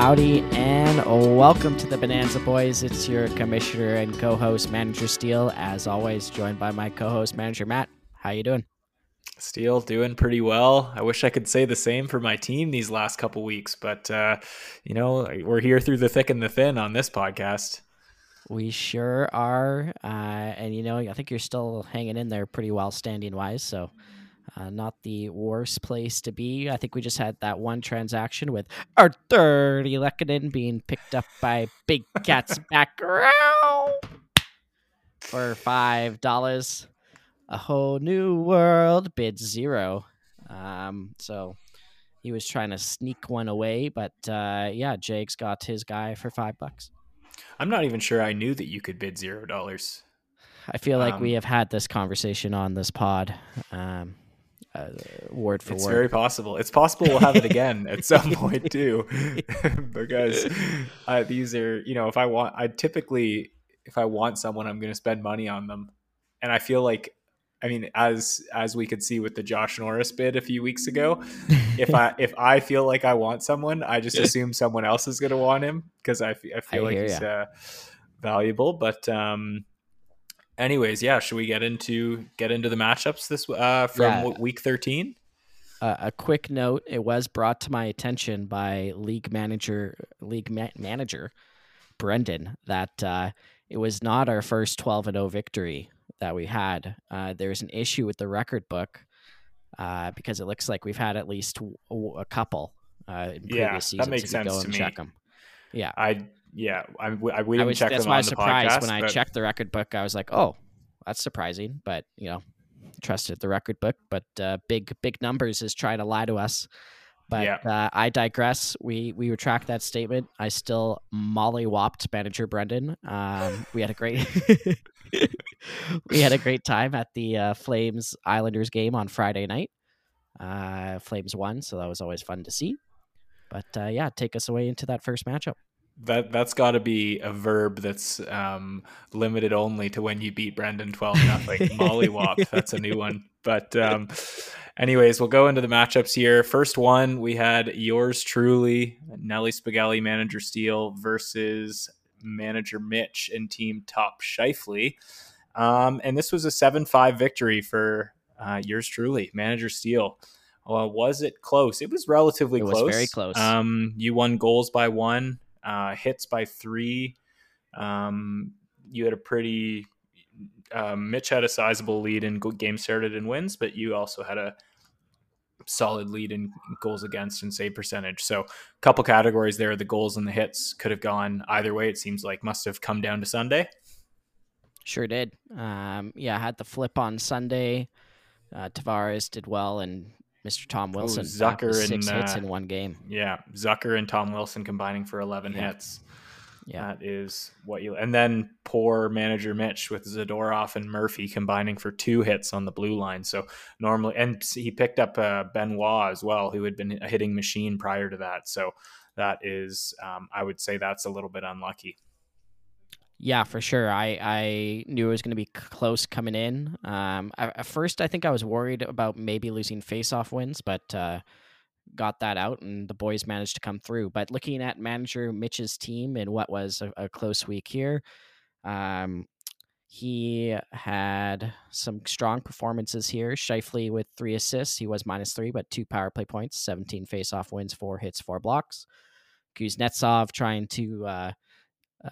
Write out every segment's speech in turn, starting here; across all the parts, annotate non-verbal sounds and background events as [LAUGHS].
howdy, and welcome to the Bananza Boys. It's your commissioner and co-host, Manager Steele, as always, joined by my co-host, Manager Matt. How you doing? Steele doing pretty well. I wish I could say the same for my team these last couple weeks, but uh, you know we're here through the thick and the thin on this podcast. We sure are, uh, and you know I think you're still hanging in there pretty well standing wise. So uh, not the worst place to be. I think we just had that one transaction with our dirty Lekanen being picked up by Big Cat's [LAUGHS] back for five dollars. A whole new world bid zero. Um, so he was trying to sneak one away, but uh, yeah, Jake's got his guy for five bucks. I'm not even sure I knew that you could bid zero dollars. I feel like um, we have had this conversation on this pod. Um, uh, word for it's word. It's very possible. It's possible we'll have it again at some [LAUGHS] point too, [LAUGHS] because uh, these are you know if I want I typically if I want someone I'm going to spend money on them, and I feel like I mean as as we could see with the Josh Norris bid a few weeks ago, if I if I feel like I want someone, I just assume someone else is going to want him because I, I feel I like he's uh, valuable, but um anyways, yeah, should we get into get into the matchups this uh, from yeah. week thirteen? Uh, a quick note: It was brought to my attention by league manager, league ma- manager Brendan, that uh, it was not our first twelve and zero oh victory that we had. Uh, there's an issue with the record book uh, because it looks like we've had at least a couple uh, in previous yeah, seasons. That makes sense to me. Check them. Yeah, I yeah, I, I we didn't I was, check that's them why on I was the surprised podcast, when I but... checked the record book. I was like, oh, that's surprising, but you know, trusted the record book. But uh, big big numbers is trying to lie to us. But yeah. uh, I digress. We we retract that statement. I still mollywopped manager Brendan. Um, we had a great [LAUGHS] we had a great time at the uh, Flames Islanders game on Friday night. Uh, Flames won, so that was always fun to see. But uh, yeah, take us away into that first matchup. That that's got to be a verb that's um, limited only to when you beat Brendan twelve nothing. [LAUGHS] Mollywop, that's a new one. But um, anyways, we'll go into the matchups here. First one, we had yours truly, Nelly Spaghetti, manager Steele versus manager Mitch and team Top Shifley. Um, and this was a seven five victory for uh, yours truly, manager Steele. Uh, was it close? It was relatively it close. Was very close. Um, you won goals by one, uh, hits by three. Um, you had a pretty. Uh, Mitch had a sizable lead in game started and wins, but you also had a solid lead in goals against and save percentage. So, a couple categories there. The goals and the hits could have gone either way. It seems like must have come down to Sunday. Sure did. Um, yeah, I had the flip on Sunday. Uh, Tavares did well, and Mr. Tom oh, Wilson. Oh, Zucker six and, hits uh, in one game. Yeah, Zucker and Tom Wilson combining for eleven yeah. hits. Yeah, that is what you. And then poor manager Mitch with Zadorov and Murphy combining for two hits on the blue line. So normally, and he picked up uh, Benoit as well, who had been a hitting machine prior to that. So that is, um, I would say, that's a little bit unlucky. Yeah, for sure. I, I knew it was going to be close coming in. Um, at first, I think I was worried about maybe losing face-off wins, but uh, got that out, and the boys managed to come through. But looking at manager Mitch's team in what was a, a close week here, um, he had some strong performances here. Scheifele with three assists. He was minus three, but two power play points, 17 face-off wins, four hits, four blocks. Kuznetsov trying to... Uh, uh,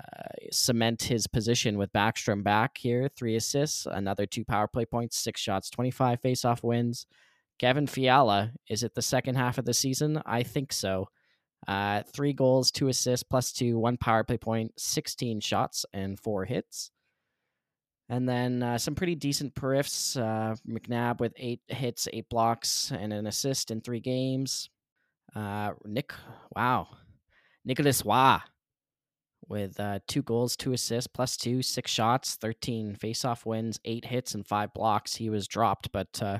cement his position with Backstrom back here. Three assists, another two power play points, six shots, 25 faceoff wins. Kevin Fiala, is it the second half of the season? I think so. Uh, three goals, two assists, plus two, one power play point, 16 shots, and four hits. And then uh, some pretty decent periffs. Uh, McNabb with eight hits, eight blocks, and an assist in three games. Uh, Nick, wow. Nicholas Wah with uh, two goals, two assists, plus two, six shots, 13 faceoff wins, eight hits, and five blocks. He was dropped, but uh,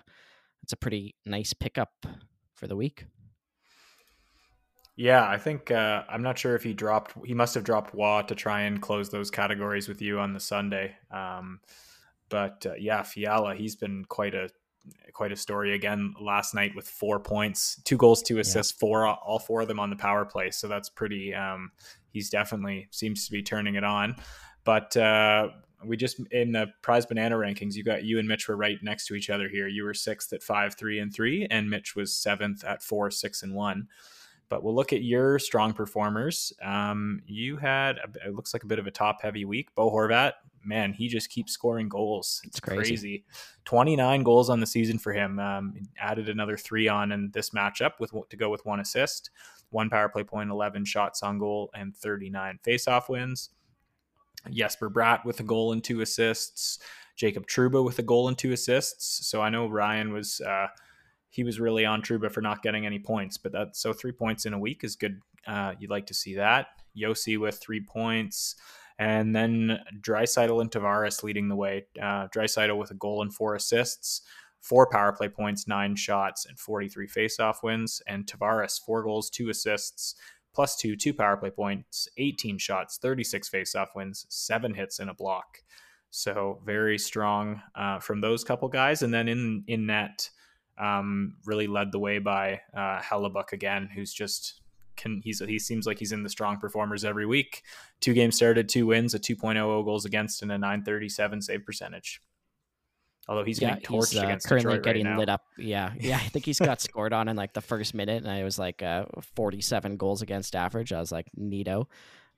it's a pretty nice pickup for the week. Yeah, I think uh, I'm not sure if he dropped. He must have dropped Wah to try and close those categories with you on the Sunday. Um, but uh, yeah, Fiala, he's been quite a quite a story again last night with four points, two goals, two assists, yeah. four all four of them on the power play. So that's pretty. Um, he's definitely seems to be turning it on. But uh, we just in the prize banana rankings, you got you and Mitch were right next to each other here. You were sixth at five, three, and three, and Mitch was seventh at four, six, and one. But we'll look at your strong performers. Um, you had a, it looks like a bit of a top heavy week. Bo Horvat, man, he just keeps scoring goals. It's crazy. crazy. 29 goals on the season for him. Um, added another three on in this matchup with to go with one assist, one power play point, 11 shots on goal, and 39 faceoff wins. Jesper Bratt with a goal and two assists. Jacob Trouba with a goal and two assists. So I know Ryan was uh, he was really on Trouba for not getting any points, but that so three points in a week is good. Uh, you'd like to see that. Josi with three points. And then Draisaitl and Tavares leading the way. Uh, Draisaitl with a goal and four assists, four power play points, nine shots, and 43 faceoff wins. And Tavares, four goals, two assists, plus two, two power play points, 18 shots, 36 faceoff wins, seven hits in a block. So very strong uh, from those couple guys. And then in in net, um, really led the way by uh, Hellebuyck again, who's just can he's he seems like he's in the strong performers every week. Two games started, two wins, a 2.00 goals against, and a 937 save percentage. Although he's yeah, getting torched he's, uh, against currently Detroit getting right lit up. Yeah, [LAUGHS] yeah. I think he's got scored on in like the first minute, and it was like uh, 47 goals against average. I was like, neato.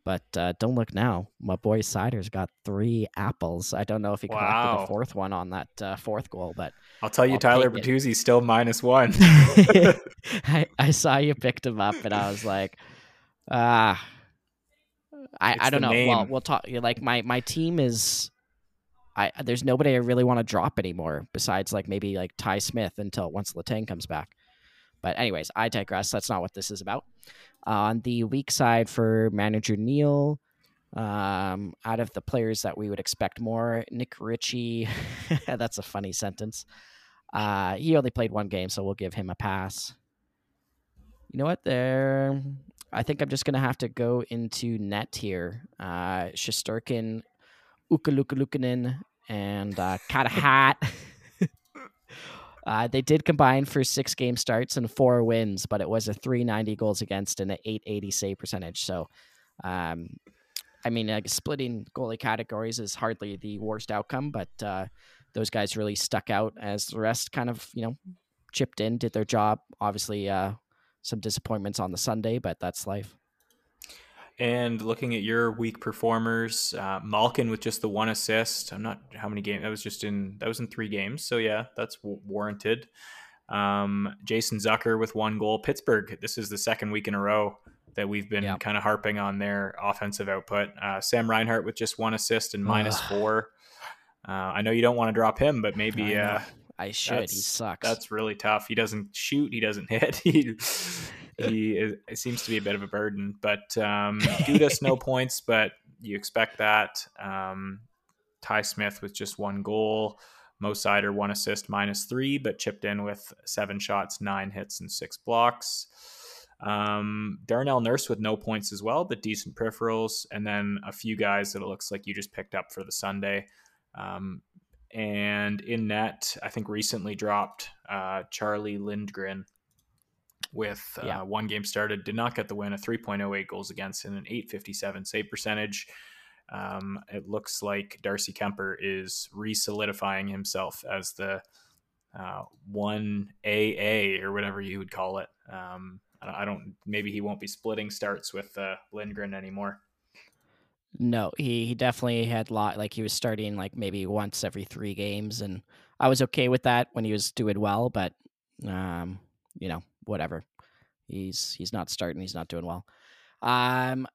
But uh, don't look now. My boy Seider's got three apples. I don't know if he collected wow. the fourth one on that uh, fourth goal, but I'll tell you, I'll Tyler Bertuzzi's still minus one. [LAUGHS] [LAUGHS] I, I saw you picked him up, and I was like, ah. I, I don't know. Name. Well, we'll talk. Like my my team is I there's nobody I really want to drop anymore besides like maybe like Ty Smith until once Letang comes back. But anyways, I digress. That's not what this is about. On the weak side for manager Neil, um, out of the players that we would expect more, Nick Ritchie. [LAUGHS] that's a funny sentence. Uh, he only played one game, so we'll give him a pass. You know what? There, I think I'm just gonna have to go into net here. Uh, Ukalukalukinen, and uh, Hat. [LAUGHS] uh, they did combine for six game starts and four wins, but it was a 390 goals against and an 880 save percentage. So, um, I mean, splitting goalie categories is hardly the worst outcome, but uh, those guys really stuck out as the rest kind of, you know, chipped in, did their job. Obviously, uh, some disappointments on the Sunday, but that's life. And looking at your weak performers, uh, Malkin with just the one assist. I'm not how many games that was just in that was in three games. So yeah, that's w- warranted. Um, Jason Zucker with one goal. Pittsburgh. This is the second week in a row that we've been kind of harping on their offensive output. Uh, Sam Reinhart with just one assist and minus four. Uh, I know you don't want to drop him, but maybe I, uh, I should. He sucks. That's really tough. He doesn't shoot. He doesn't [LAUGHS] hit. He he is, it seems to be a bit of a burden. But um, Gudas no [LAUGHS] points, but you expect that. Um, Ty Smith with just one goal. Mo Seider one assist minus three, but chipped in with seven shots, nine hits, and six blocks. Um, Darnell Nurse with no points as well, but decent peripherals, and then a few guys that it looks like you just picked up for the Sunday. Um, and in net, I think recently dropped uh, Charlie Lindgren with uh, yeah. one game started, did not get the win, a 3.08 goals against and an 857 save percentage. Um, it looks like Darcy Kuemper is re-solidifying himself as the uh, one AA or whatever you would call it. Um, I don't. Maybe he won't be splitting starts with uh, Lindgren anymore. No, he, he definitely had lot like he was starting like maybe once every three games, and I was okay with that when he was doing well. But um, you know, whatever. He's he's not starting. He's not doing well. Um,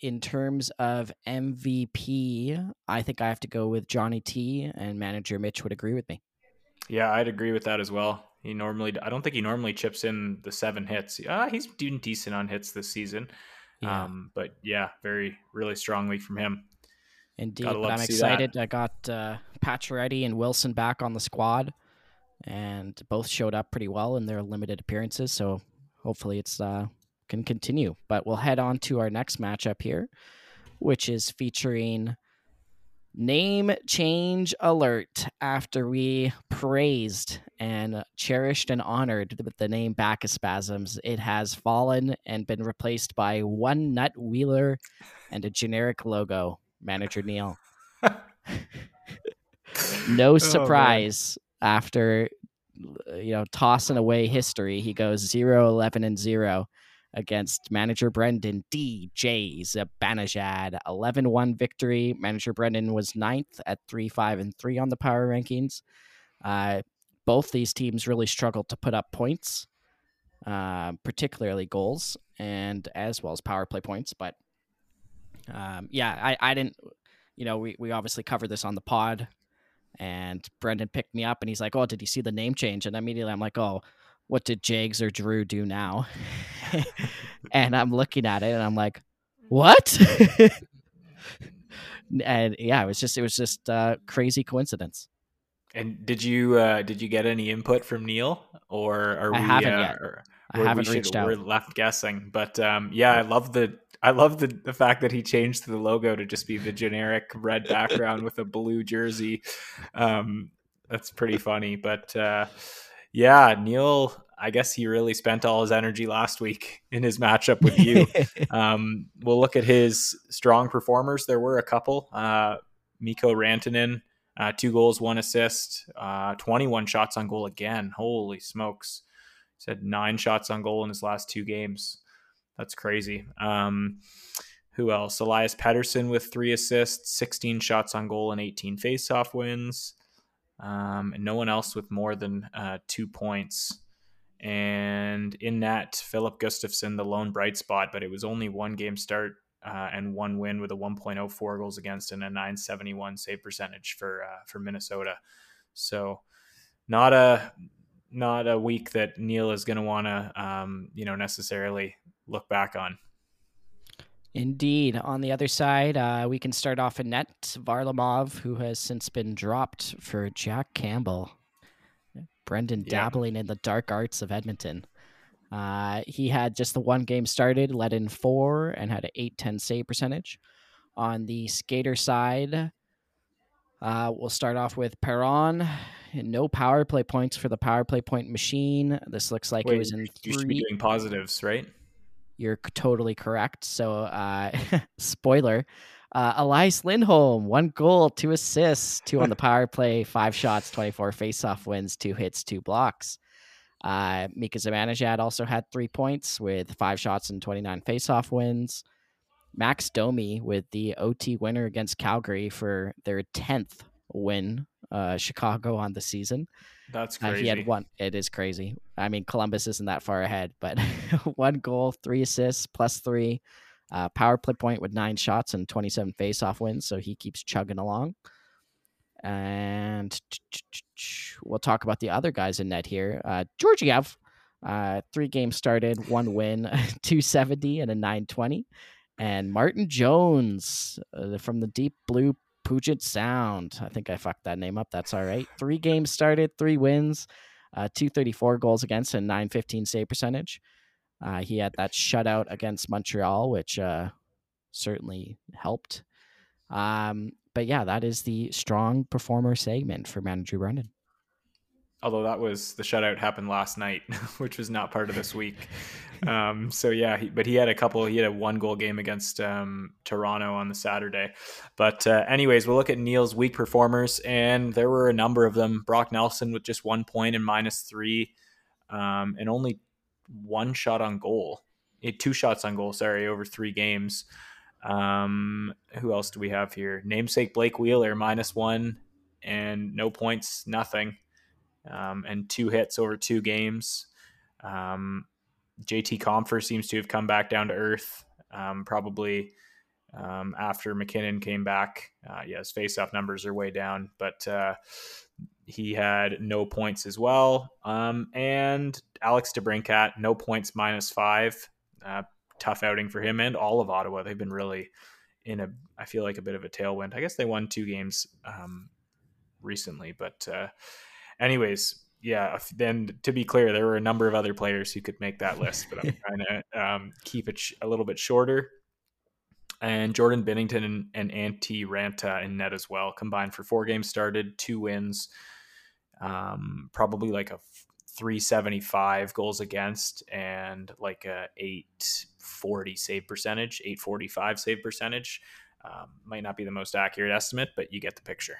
in terms of MVP, I think I have to go with Johnny T, and manager Mitch would agree with me. Yeah, I'd agree with that as well. He normally, I don't think he normally chips in the seven hits. Uh, he's doing decent on hits this season. Yeah. Um, but yeah, very, really strong week from him. Indeed, I'm excited. That. I got uh, Pacioretty and Wilson back on the squad and both showed up pretty well in their limited appearances. So hopefully it's uh, can continue. But we'll head on to our next matchup here, which is featuring Name change alert after we praised and cherished and honored the name Bacchus Spasms, It has fallen and been replaced by one nut wheeler and a generic logo. Manager Neil. [LAUGHS] [LAUGHS] no oh, surprise oh, after you know tossing away history. He goes 0 11 and 0 against manager Brendan DJ Zibanejad. 11 1 victory. Manager Brendan was ninth at 3 5 and 3 on the power rankings. Uh, both these teams really struggled to put up points, uh, particularly goals, and as well as power play points. But um, yeah, I, I didn't, you know, we, we obviously covered this on the pod. And Brendan picked me up and he's like, Oh, did you see the name change? And immediately I'm like, Oh, what did Jags or Drew do now? [LAUGHS] and I'm looking at it and I'm like, what? [LAUGHS] and yeah, it was just it was just a crazy coincidence. And did you uh, did you get any input from Neil or are I we? Haven't uh, yet. I haven't we reached out. We're left guessing, but um, yeah, I love the I love the the fact that he changed the logo to just be the generic red background with a blue jersey. Um, that's pretty funny, but uh, yeah, Neil, I guess he really spent all his energy last week in his matchup with you. [LAUGHS] um, we'll look at his strong performers. There were a couple. Uh, Mikko Rantanen, uh, two goals, one assist, uh, 21 shots on goal again. Holy smokes. He's had nine shots on goal in his last two games. That's crazy. Um, who else? Elias Pettersson with three assists, 16 shots on goal, and 18 faceoff wins um, and no one else with more than uh, two points. And in that, Filip Gustavsson, the lone bright spot, but it was only one game start uh, and one win with a 1.04 goals against and a 971 save percentage for uh, for Minnesota. So not a not a week that Neil is going to want to um, you know necessarily look back on. Indeed. On the other side, uh, we can start off in net. Varlamov, who has since been dropped for Jack Campbell. Brendan yeah. dabbling in the dark arts of Edmonton. Uh, he had just the one game started, led in four, and had an 810 save percentage. On the skater side, uh, we'll start off with Perron. No power play points for the power play point machine. This looks like Wait, it was in three. You should be doing positives, right? You're totally correct. So, uh, [LAUGHS] spoiler. Uh, Elias Lindholm, one goal, two assists, two on the [LAUGHS] power play, five shots, 24 faceoff wins, two hits, two blocks. Uh, Mika Zibanejad also had three points with five shots and 29 faceoff wins. Max Domi with the OT winner against Calgary for their 10th win, uh, Chicago on the season. That's crazy. Uh, he had one. It is crazy. I mean, Columbus isn't that far ahead, but [LAUGHS] one goal, three assists, plus three. Uh, power play point with nine shots and 27 face-off wins, so he keeps chugging along. And [TSK] we'll talk about the other guys in net here. Uh, Georgiev, uh, three games started, one win, [LAUGHS] 270 and a 920. And Martin Jones uh, from the deep blue Puget Sound. I think I fucked that name up. That's all right. Three games started, three wins, uh, 234 goals against, and 915 save percentage. Uh, he had that shutout against Montreal, which uh, certainly helped. Um, but yeah, that is the strong performer segment for manager Brendan although that was the shutout happened last night, [LAUGHS] which was not part of this week. [LAUGHS] um, so yeah, he, but he had a couple. He had a one goal game against um, Toronto on the Saturday. But uh, anyways, we'll look at Neil's weak performers, and there were a number of them. Brock Nelson with just one point and minus three, um, and only one shot on goal. Two shots on goal, sorry, over three games. Um, who else do we have here? Namesake Blake Wheeler minus one and no points, nothing um, and two hits over two games. Um, JT Compher seems to have come back down to earth, um, probably um, after MacKinnon came back. Uh, yeah, his faceoff numbers are way down, but uh, he had no points as well. Um, and Alex DeBrincat, no points, minus five. Uh, tough outing for him and all of Ottawa. They've been really in a, I feel like a bit of a tailwind. I guess they won two games um, recently, but uh, anyways, yeah. Then to be clear, there were a number of other players who could make that list, but I'm [LAUGHS] trying to um, keep it sh- a little bit shorter. and Jordan Binnington and, and Antti Raanta in net as well, combined for four games started, two wins, um, probably like a 375 goals against and like a 840 save percentage, 845 save percentage. Um, might not be the most accurate estimate, but you get the picture.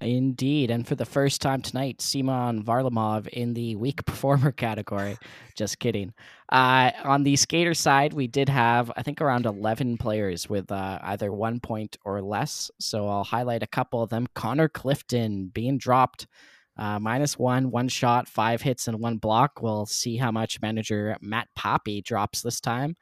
Indeed. And for the first time tonight, Simon Varlamov in the weak [LAUGHS] performer category. Just kidding. Uh, on the skater side, we did have, I think, around 11 players with uh, either one point or less. So I'll highlight a couple of them. Connor Clifton being dropped. Uh, minus one, one shot, five hits, and one block. We'll see how much manager Matt Poppy drops this time.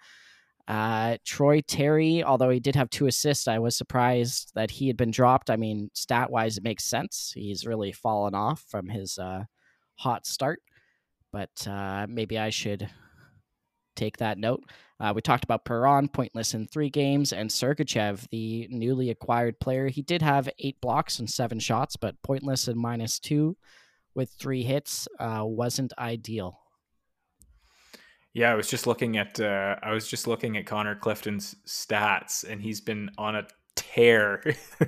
Uh, Troy Terry, although he did have two assists, I was surprised that he had been dropped. I mean, stat wise, it makes sense. He's really fallen off from his uh, hot start, but uh, maybe I should take that note. Uh, we talked about Perron, pointless in three games, and Sergachev, the newly acquired player. He did have eight blocks and seven shots, but pointless and minus two with three hits uh, wasn't ideal. Yeah, I was just looking at uh, I was just looking at Connor Clifton's stats, and he's been on a tear,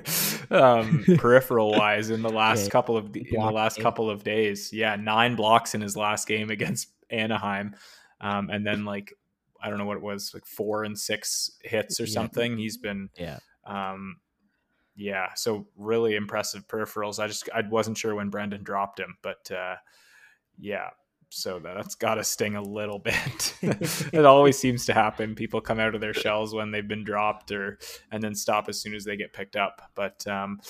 [LAUGHS] um, [LAUGHS] peripheral wise, in the last yeah, couple of in the last couple of days. Yeah, nine blocks in his last game against Anaheim, um, and then like I don't know what it was, like four and six hits or yeah. something. He's been yeah. Um, yeah, so really impressive peripherals. I just I wasn't sure when Brendan dropped him, but uh, yeah, so that's got to sting a little bit. [LAUGHS] [LAUGHS] it always seems to happen. People come out of their shells when they've been dropped, or and then stop as soon as they get picked up. But um,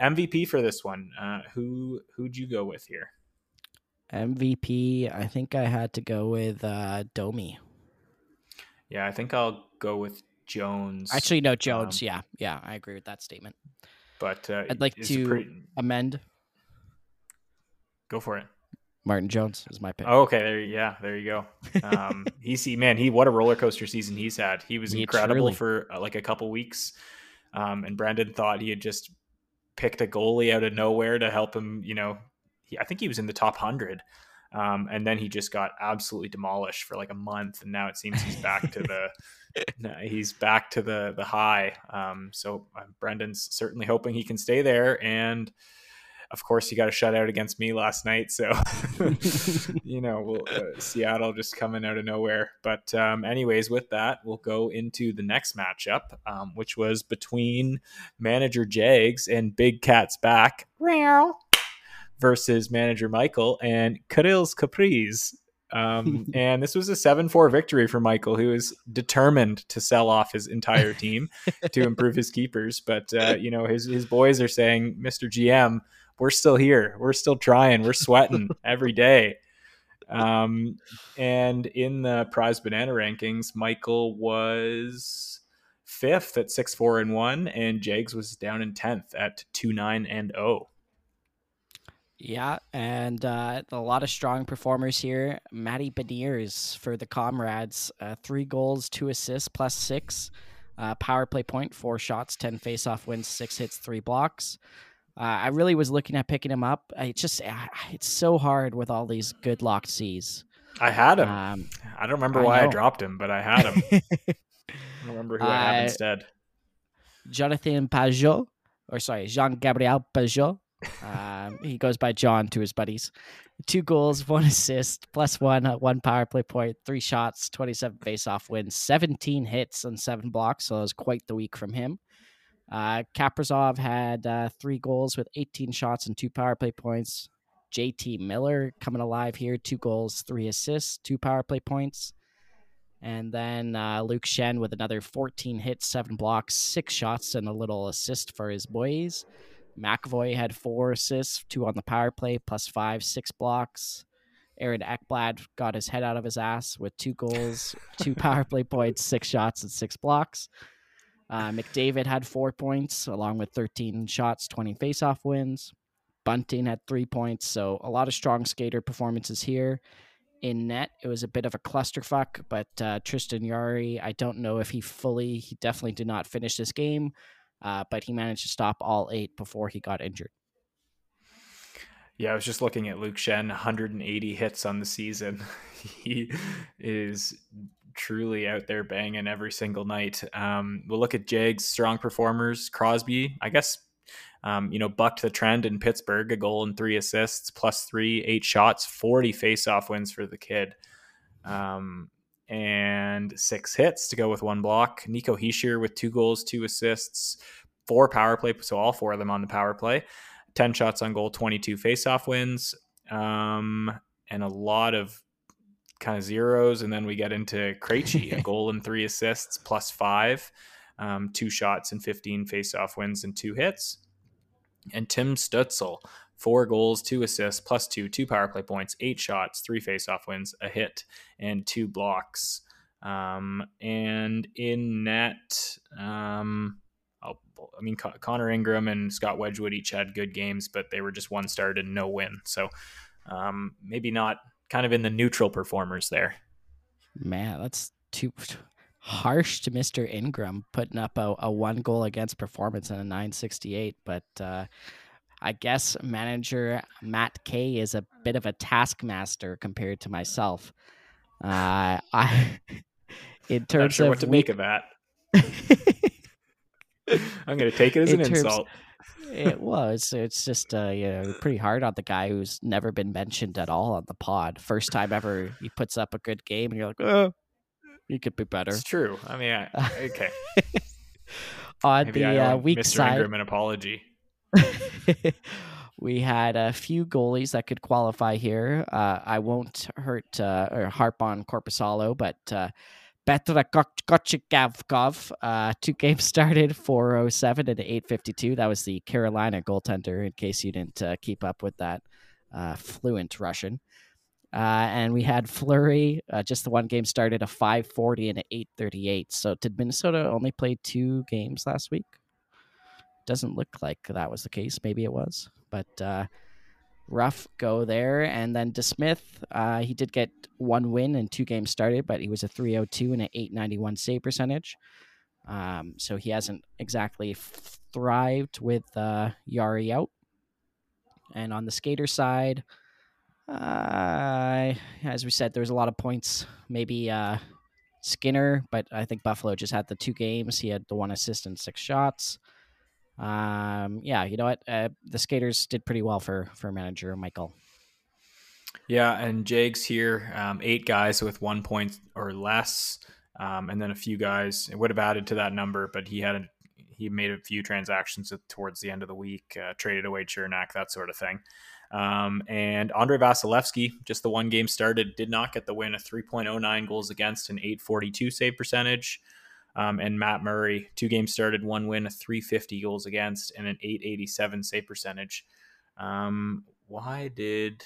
MVP for this one, uh, who who'd you go with here? MVP, I think I had to go with uh, Domi. Yeah, I think I'll go with Jones. Actually, no, Jones. Um, yeah, yeah, I agree with that statement. But uh, I'd like to pretty... amend. Go for it. Martin Jones is my pick. Oh, okay, there, yeah, there you go. Um, [LAUGHS] he's he, man, he what a roller coaster season he's had. He was he incredible truly. for uh, like a couple weeks, um, and Brandon thought he had just picked a goalie out of nowhere to help him. You know, he, I think he was in the top hundred, um, and then he just got absolutely demolished for like a month, and now it seems he's back to the [LAUGHS] he's back to the the high. Um, so uh, Brendan's certainly hoping he can stay there and of course, you got a shutout against me last night, so [LAUGHS] you know we'll, uh, Seattle just coming out of nowhere. But um, anyways, with that, we'll go into the next matchup, um, which was between manager Jags and Big Cat's back versus manager Michael and Kirill's Caprice. Um, [LAUGHS] and this was a 7 4 victory for Michael, who is determined to sell off his entire team to improve his keepers. But, uh, you know, his, his boys are saying, Mr. GM, we're still here. We're still trying. We're sweating [LAUGHS] every day. Um, and in the prize banana rankings, Michael was fifth at six four and one, and Jags was down in tenth at two nine and zero. Oh. Yeah, and uh, a lot of strong performers here. Matty Beniers for the Comrades, uh, three goals, two assists, plus six. Uh, power play point, four shots, ten face-off wins, six hits, three blocks. Uh, I really was looking at picking him up. Just it's so hard with all these good locked C's. I had him. Um, I don't remember why I, I, dropped him, but I had him. [LAUGHS] I don't remember who I had instead. Jonathan Pageau, or sorry, Jean Gabriel Pageau. Um, he goes by John to his buddies. Two goals, one assist, plus one, uh, one power play point, three shots, 27 face-off wins, 17 hits, and seven blocks. So it was quite the week from him. Uh, Kaprizov had uh, three goals with 18 shots and two power play points. JT Miller coming alive here, two goals, three assists, two power play points. And then uh, Luke Schenn with another 14 hits, seven blocks, six shots, and a little assist for his boys. McAvoy had four assists, two on the power play, plus five, six blocks. Aaron Ekblad got his head out of his ass with two goals, two power play points, six shots, and six blocks. Uh, McDavid had four points, along with 13 shots, 20 faceoff wins. Bunting had three points, so a lot of strong skater performances here. In net, it was a bit of a clusterfuck, but uh, Tristan Jarry, I don't know if he fully, he definitely did not finish this game, uh, but he managed to stop all eight before he got injured. Yeah, I was just looking at Luke Schenn, 180 hits on the season. [LAUGHS] he is truly out there banging every single night. Um, we'll look at Jags strong performers. Crosby, I guess, um, you know, bucked the trend in Pittsburgh, a goal and three assists, plus three, eight shots, 40 faceoff wins for the kid. Um, and six hits to go with one block. Nico Hischier with two goals, two assists, four power play, so all four of them on the power play. 10 shots on goal, 22 faceoff wins, um, and a lot of kind of zeros. And then we get into Krejci, a [LAUGHS] goal and three assists, plus five, um, two shots and 15 faceoff wins and two hits. And Tim Stutzle, four goals, two assists, plus two, two power play points, eight shots, three faceoff wins, a hit, and two blocks. Um, and in net, um, oh, I mean, Connor Ingram and Scott Wedgewood each had good games, but they were just one start and no win. So um, maybe not kind of in the neutral performers there. Man, that's too harsh to Mr. Ingram putting up a, a one goal against performance in a 968. But uh, I guess manager Matt K is a bit of a taskmaster compared to myself. Uh, I, [LAUGHS] in terms sure of what to week... make of that. [LAUGHS] I'm going to take it as in an terms, insult. It was. It's just uh, you know pretty hard on the guy who's never been mentioned at all on the pod. First time ever he puts up a good game, and you're like, oh, he could be better. It's true. I mean, I, okay. [LAUGHS] on Maybe the uh, weak Mr. side, Ingram an apology. [LAUGHS] we had a few goalies that could qualify here. Uh, I won't hurt uh, or harp on Korpisalo, but uh, Petra Kochikavkov, uh, two games [LAUGHS] started, 407 and 852. That was the Carolina goaltender, in case you didn't uh, keep up with that uh, fluent Russian. Uh, and we had Fleury, uh, just the one game started, a 540 and an 838. So did Minnesota only play two games last week? Doesn't look like that was the case. Maybe it was, but uh, rough go there. And then DeSmith, uh, he did get one win and two games started, but he was a 302 and an 891 save percentage. Um, so he hasn't exactly thrived with uh, Jarry out. And on the skater side, uh, as we said, there was a lot of points. Maybe uh, Skinner, but I think Buffalo just had the two games. He had the one assist and six shots. Um, yeah, you know what? Uh, the skaters did pretty well for for manager Michael. Yeah, and Jags here, um, eight guys with one point or less, um, and then a few guys. It would have added to that number, but he had a, he made a few transactions towards the end of the week, uh, traded away Cernak, that sort of thing. Um, and Andre Vasilevskiy, just the one game started, did not get the win. A 3.09 goals against, an 842 save percentage. Um, and Matt Murray, two games started, one win, a 350 goals against, and an 887 save percentage. Um, why did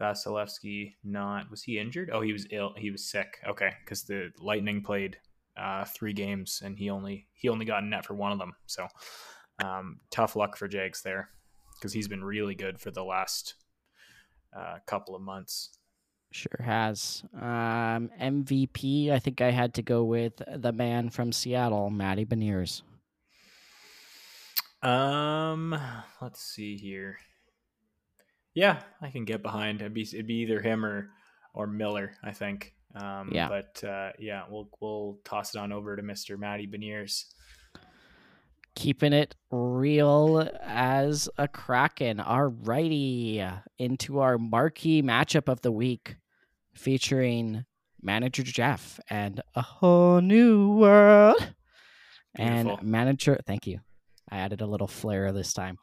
Vasilevskiy not? Was he injured? Oh, he was ill. He was sick. Okay, because the Lightning played uh, three games and he only he only got a net for one of them. So um, tough luck for Jags there because he's been really good for the last uh, couple of months. Sure has. Um, MVP, I think I had to go with the man from Seattle, Matty Beniers. Um, let's see here. Yeah, I can get behind. It'd be, it'd be either him or or Miller, I think. Um, yeah. But uh, yeah, we'll we'll toss it on over to Mister Matty Beniers keeping it real as a Kraken. Alrighty, into our marquee matchup of the week featuring manager Jeff and a whole new world. Beautiful. And manager, thank you. I added a little flair this time.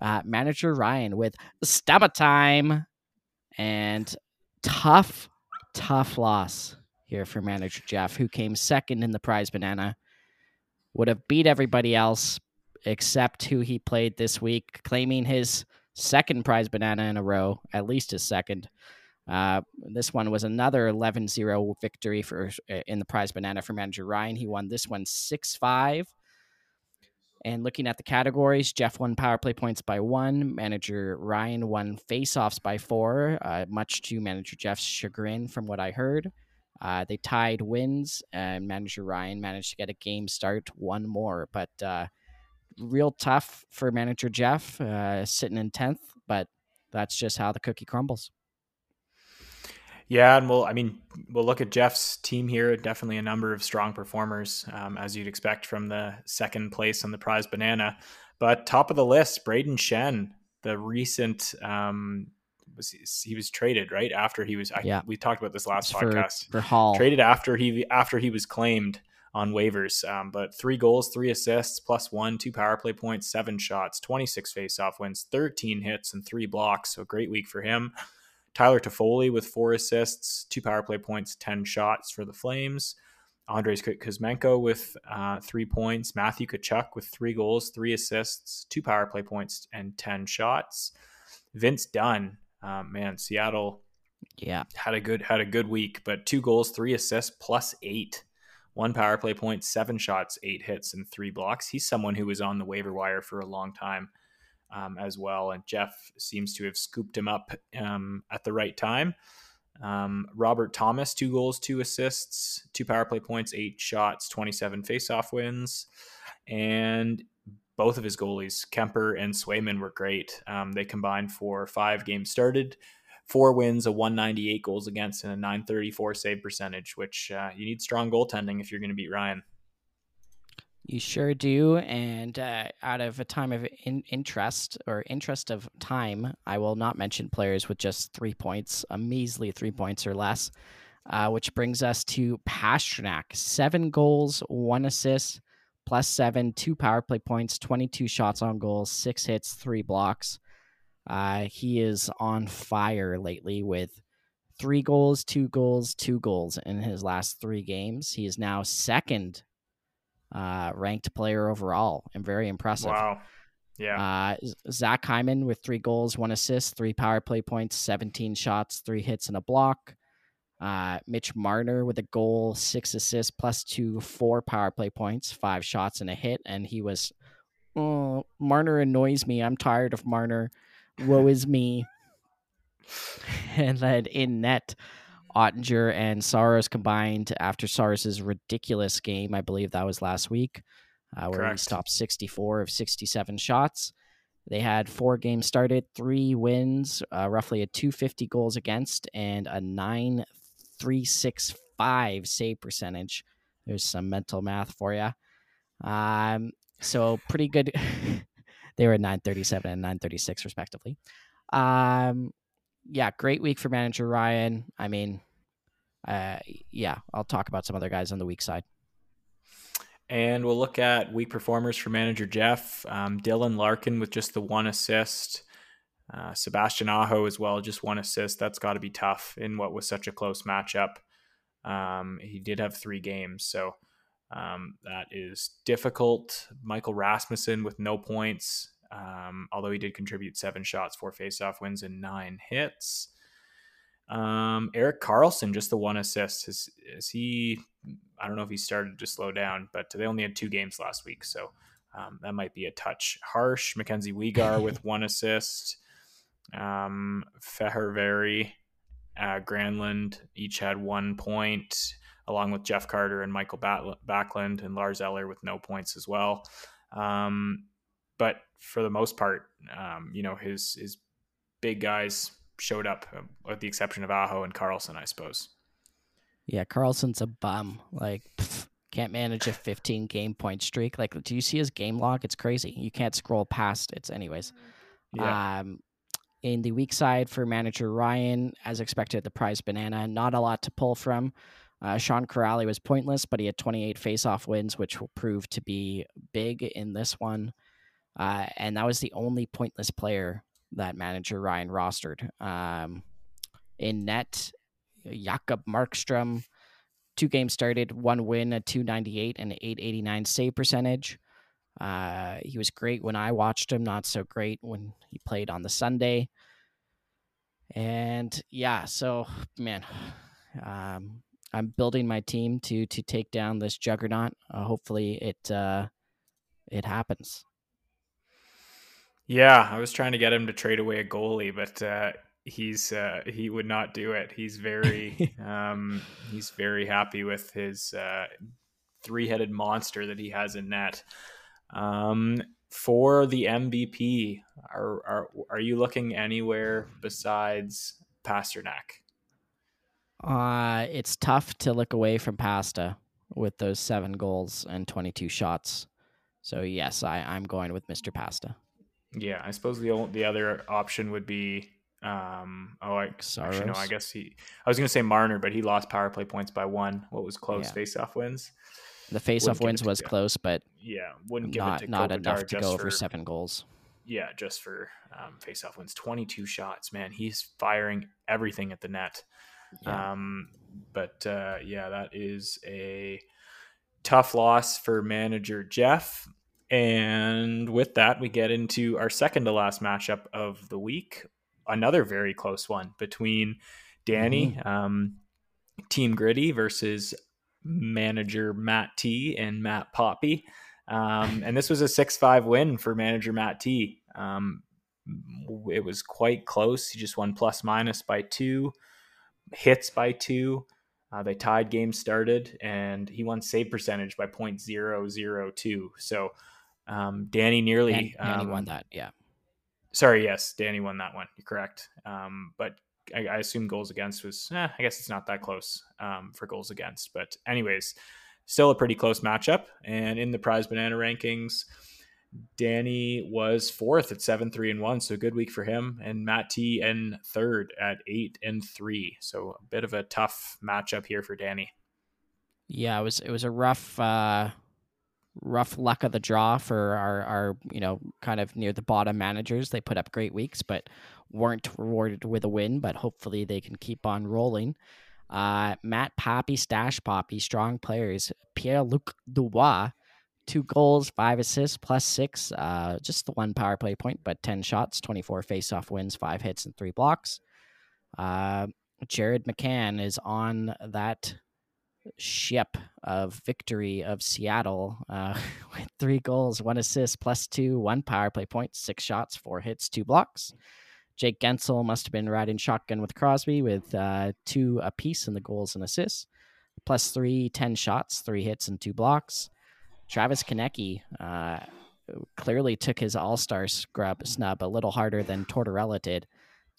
Uh, manager Ryan with Stabba Time and tough, tough loss here for manager Jeff, who came second in the prize banana would have beat everybody else except who he played this week, claiming his second prize banana in a row, at least his second. Uh, this one was another 11 0 victory for uh, in the prize banana for manager Ryan. He won this one 6 5. And looking at the categories, Jeff won power play points by one. Manager Ryan won faceoffs by four, uh, much to manager Jeff's chagrin, from what I heard. Uh, they tied wins, and manager Ryan managed to get a game start, one more. But uh, real tough for manager Jeff, uh, sitting in 10th, but that's just how the cookie crumbles. Yeah, and we'll I mean we'll look at Jeff's team here. Definitely a number of strong performers, um, as you'd expect from the second place on the prize banana. But top of the list, Braden Shen, the recent um, was he was traded right after he was. I, yeah, we talked about this last it's podcast. For, for Hall, traded after he after he was claimed on waivers. Um, but three goals, three assists, plus one, two power play points, seven shots, 26 faceoff wins, 13 hits, and three blocks. So great week for him. Tyler Toffoli with four assists, two power play points, 10 shots for the Flames. Andres Kuzmenko with uh, three points. Matthew Tkachuk with three goals, three assists, two power play points, and 10 shots. Vince Dunn, um, man, Seattle yeah had a good had a good week, but two goals, three assists, plus eight, one power play point, seven shots, eight hits, and three blocks. He's someone who was on the waiver wire for a long time um, as well. And Jeff seems to have scooped him up um, at the right time. Um, Robert Thomas, two goals, two assists, two power play points, eight shots, 27 faceoff wins. And both of his goalies, Kuemper and Swayman, were great. Um, they combined for five games started, four wins, a 198 goals against, and a 934 save percentage, which uh, you need strong goaltending if you're going to beat Ryan. You sure do. And uh, out of a time of in- interest or interest of time, I will not mention players with just three points, a measly three points or less, uh, which brings us to Pastrnak. Seven goals, one assist, plus seven, two power play points, 22 shots on goal, six hits, three blocks. Uh, he is on fire lately with three goals, two goals, two goals in his last three games. He is now second uh, ranked player overall and very impressive. Wow. Yeah. Uh, Zach Hyman with three goals, one assist, three power play points, 17 shots, three hits, and a block. Uh, Mitch Marner with a goal, six assists, plus two, four power play points, five shots, and a hit. And he was, oh, Marner annoys me. I'm tired of Marner. Woe is me. [LAUGHS] and then in net, Oettinger and Saros combined after Saros's ridiculous game. I believe that was last week, uh, where Correct. he stopped 64 of 67 shots. They had four games started, three wins, uh, roughly a 250 goals against, and a 9.365 save percentage. There's some mental math for you. Um, so pretty good. [LAUGHS] they were 937 and 936 respectively. Um, yeah, great week for manager Ryan. I mean, uh, yeah, I'll talk about some other guys on the weak side. And we'll look at weak performers for manager Jeff. Um, Dylan Larkin with just the one assist. Uh, Sebastian Aho as well, just one assist. That's got to be tough in what was such a close matchup. Um, he did have three games, so um, that is difficult. Michael Rasmussen with no points um, although he did contribute seven shots, four faceoff wins, and nine hits. Um, Erik Karlsson, just the one assist. Is, is he? I don't know if he started to slow down, but they only had two games last week, so um, that might be a touch harsh. Mackenzie Weegar with [LAUGHS] one assist. Um, Fehervary, uh, Granlund each had one point, along with Jeff Carter and Mikael Backlund and Lars Eller with no points as well. Um, but for the most part, um, you know, his his big guys showed up, uh, with the exception of Aho and Karlsson, I suppose. Yeah, Karlsson's a bum. Like, pff, can't manage a 15 game point streak. Like, do you see his game log? It's crazy. You can't scroll past it. Anyways, yeah. um, in the weak side for manager Ryan, as expected, the prize banana, not a lot to pull from. Uh, Sean Kuraly was pointless, but he had 28 face-off wins, which will prove to be big in this one. Uh, and that was the only pointless player that manager Ryan rostered. Um, in net, Jacob Markstrom, two games started, one win, a 298 and 889 save percentage. Uh, he was great when I watched him, not so great when he played on the Sunday. And yeah, so man, um, I'm building my team to to take down this juggernaut. Uh, hopefully, it uh, it happens. Yeah, I was trying to get him to trade away a goalie, but uh, he's uh, he would not do it. He's very [LAUGHS] um, he's very happy with his uh, three headed monster that he has in net. Um, for the MVP, are are are you looking anywhere besides Pastrnak? Uh, it's tough to look away from Pasta with those seven goals and 22 shots. So yes, I, I'm going with Mr. Pasta. Yeah, I suppose the the other option would be um oh I actually no, I guess he I was gonna say Marner, but he lost power play points by one. What was close yeah. face off wins? The face off wins was close, but yeah, wouldn't give not, it to not Kopitar enough to go for, over seven goals. Yeah, just for um, face off wins. Twenty two shots, man. He's firing everything at the net. Yeah. Um but uh yeah, that is a tough loss for manager Jeff. And with that, we get into our second to last matchup of the week. Another very close one between Danny, mm-hmm. um, Team Gritty versus manager Matt T and Matt Poppy. Um, and this was a 6 5 win for manager Matt T. Um, it was quite close. He just won plus minus by two, hits by two. Uh, they tied game started, and he won save percentage by .002. So um, Danny nearly Danny, Danny um, won that. Yeah. Sorry, yes, Danny won that one. You're correct. Um, but I, I, assume goals against was. Eh, I guess it's not that close um, for goals against. But anyways, still a pretty close matchup. And in the prize banana rankings, Danny was fourth at seven, three, and one. So good week for him. And Matt T in third at eight and three. So a bit of a tough matchup here for Danny. Yeah, it was it was a rough uh rough luck of the draw for our our, you know, kind of near the bottom managers. They put up great weeks, but weren't rewarded with a win, but hopefully they can keep on rolling. Uh, Matt Poppy, Stash Poppy, strong players. Pierre Luc Dubois two goals, five assists, plus six. Uh, just the one power play point, but 10 shots, 24 face-off wins, five hits, and three blocks. Uh, Jared McCann is on that ship of victory of Seattle uh, [LAUGHS] with three goals, one assist, plus two, one power play point, six shots, four hits, two blocks. Jake Guentzel must have been riding shotgun with Crosby with uh, two apiece in the goals and assists, plus three, 10 shots, three hits, and two blocks. Travis Konecny uh, clearly took his All Star scrub snub a little harder than Tortorella did.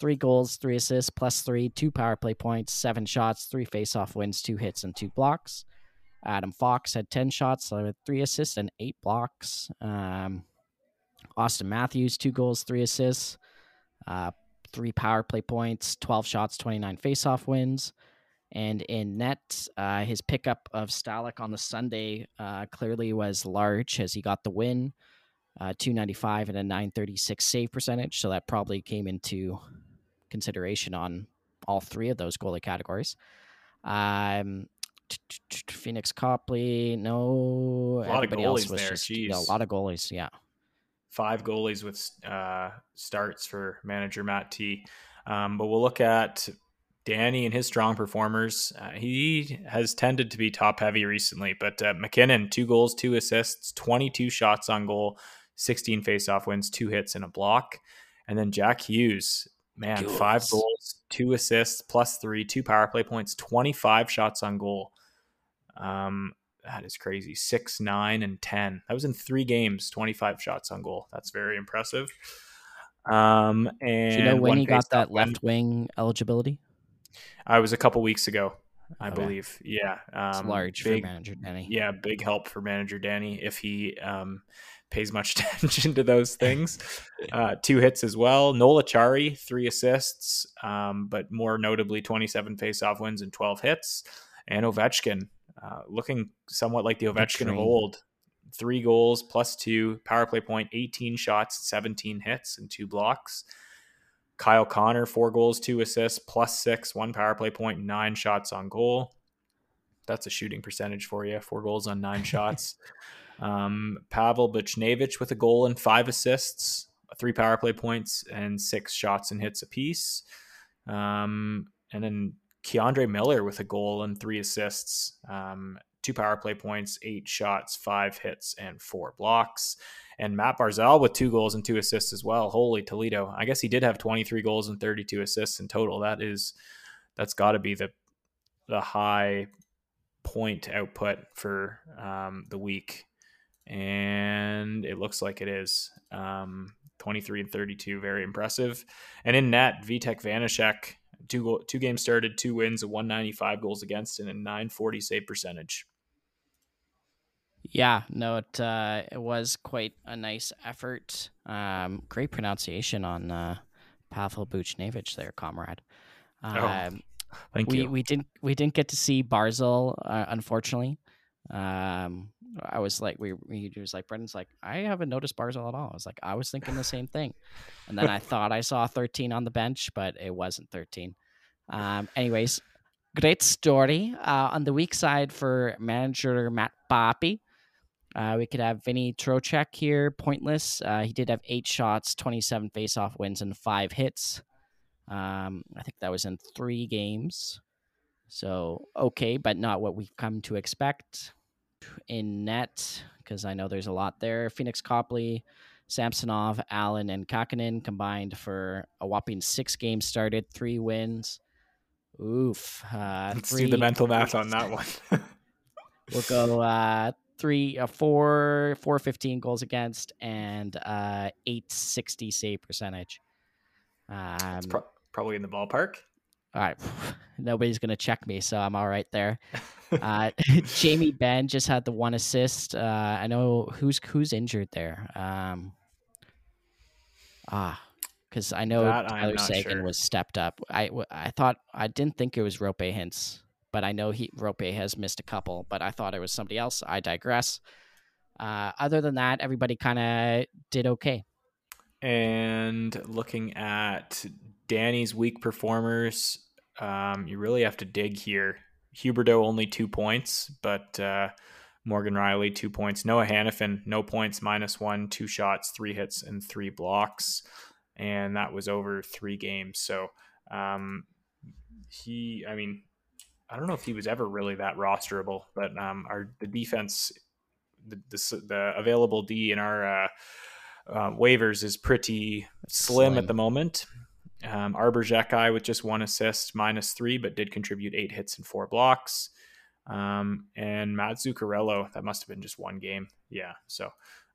Three goals, three assists, plus three, two power play points, seven shots, three faceoff wins, two hits, and two blocks. Adam Fox had 10 shots, three assists, and eight blocks. Um, Auston Matthews, two goals, three assists, uh, three power play points, 12 shots, 29 faceoff wins. And in net, uh, his pickup of Stalik on the Sunday uh, clearly was large as he got the win, uh, 295 and a 936 save percentage. So that probably came into consideration on all three of those goalie categories. Um, Pheonix Copley, no. A lot Everybody of goalies there. Just, Jeez. a lot of goalies. Yeah. Five goalies with uh, starts for manager Matt T. Um, but we'll look at Danny and his strong performers. Uh, he has tended to be top heavy recently, but uh, MacKinnon, two goals, two assists, 22 shots on goal, 16 faceoff wins, two hits, and a block. And then Jack Hughes, man, five goals, two assists, plus three, two power play points, 25 shots on goal. Um, that is crazy. Six, nine, and 10. That was in three games, 25 shots on goal. That's very impressive. Um, and Do you know when he got that left wing eligibility? I was a couple weeks ago, I okay. believe. Yeah, um, it's large big, for manager Danny. Yeah, big help for manager Danny if he um, pays much [LAUGHS] attention to those things. uh, two hits as well. Noel Acciari, three assists, um, but more notably, 27 faceoff wins and 12 hits. And Ovechkin, uh, looking somewhat like the Ovechkin of old. Three goals plus two, power play point, 18 shots, 17 hits, and two blocks. Kyle Connor, four goals, two assists, plus six, one power play point, nine shots on goal. That's a shooting percentage for you. Four goals on nine [LAUGHS] shots. Um, Pavel Buchnevich with a goal and five assists, three power play points, and six shots and hits apiece. Um, and then K'Andre Miller with a goal and three assists, um, two power play points, eight shots, five hits, and four blocks and Matt Barzal with two goals and two assists as well. Holy Toledo! I guess he did have 23 goals and 32 assists in total. That is, that's got to be the the high point output for um, the week, and it looks like it is. Um, 23 and 32, very impressive. And in net, Vitek Vanecek, two goal, two games started, two wins, a 195 goals against, and a 940 save percentage. Yeah, no, it uh, it was quite a nice effort. Um, great pronunciation on uh, Pavel Buchnevich there, comrade. Um, oh, thank we, you. We didn't we didn't get to see Barzal, uh, unfortunately. Um, I was like, we he was like, Brendan's like, I haven't noticed Barzal at all. I was like, I was thinking the same thing, and then I [LAUGHS] thought I saw 13 on the bench, but it wasn't 13. Um, anyways, great story. Uh, on the weak side for manager Matt Poppy, uh, we could have Vinny Trocheck here, pointless. Uh, he did have eight shots, 27 faceoff wins, and five hits. Um, I think that was in three games. So, okay, but not what we've come to expect in net, because I know there's a lot there. Pheonix Copley, Samsonov, Allen, and Kahkonen combined for a whopping six games started, three wins. Oof. Uh, Let's three, do the mental math [LAUGHS] on that one. we'll go uh, three, uh, four, four fifteen goals against, and uh, eight sixty save percentage. Um, pro- probably in the ballpark. all right, [SIGHS] nobody's gonna check me, so I'm all right there. [LAUGHS] Uh, [LAUGHS] Jamie Benn just had the one assist. Uh, I know who's who's injured there. Um, ah, because I know That Tyler Seguin sure. was stepped up. I I thought I didn't think it was Roope Hintz, but I know he Roope has missed a couple. But I thought it was somebody else. I digress. Uh, other than that, everybody kind of did okay. And looking at Danny's weak performers, um, you really have to dig here. Huberdeau only two points, but uh, Morgan Rielly two points. Noah Hanifin no points, minus one, two shots, three hits, and three blocks, and that was over three games. So um, he, I mean, I don't know if he was ever really that rosterable, but um, our the defense, the the, the available D in our uh, uh, waivers is pretty slim, Slim. at the moment. Um, Arber Xhekaj with just one assist, minus three, but did contribute eight hits and four blocks. Um, and Matt Zuccarello, that must have been just one game. Yeah, so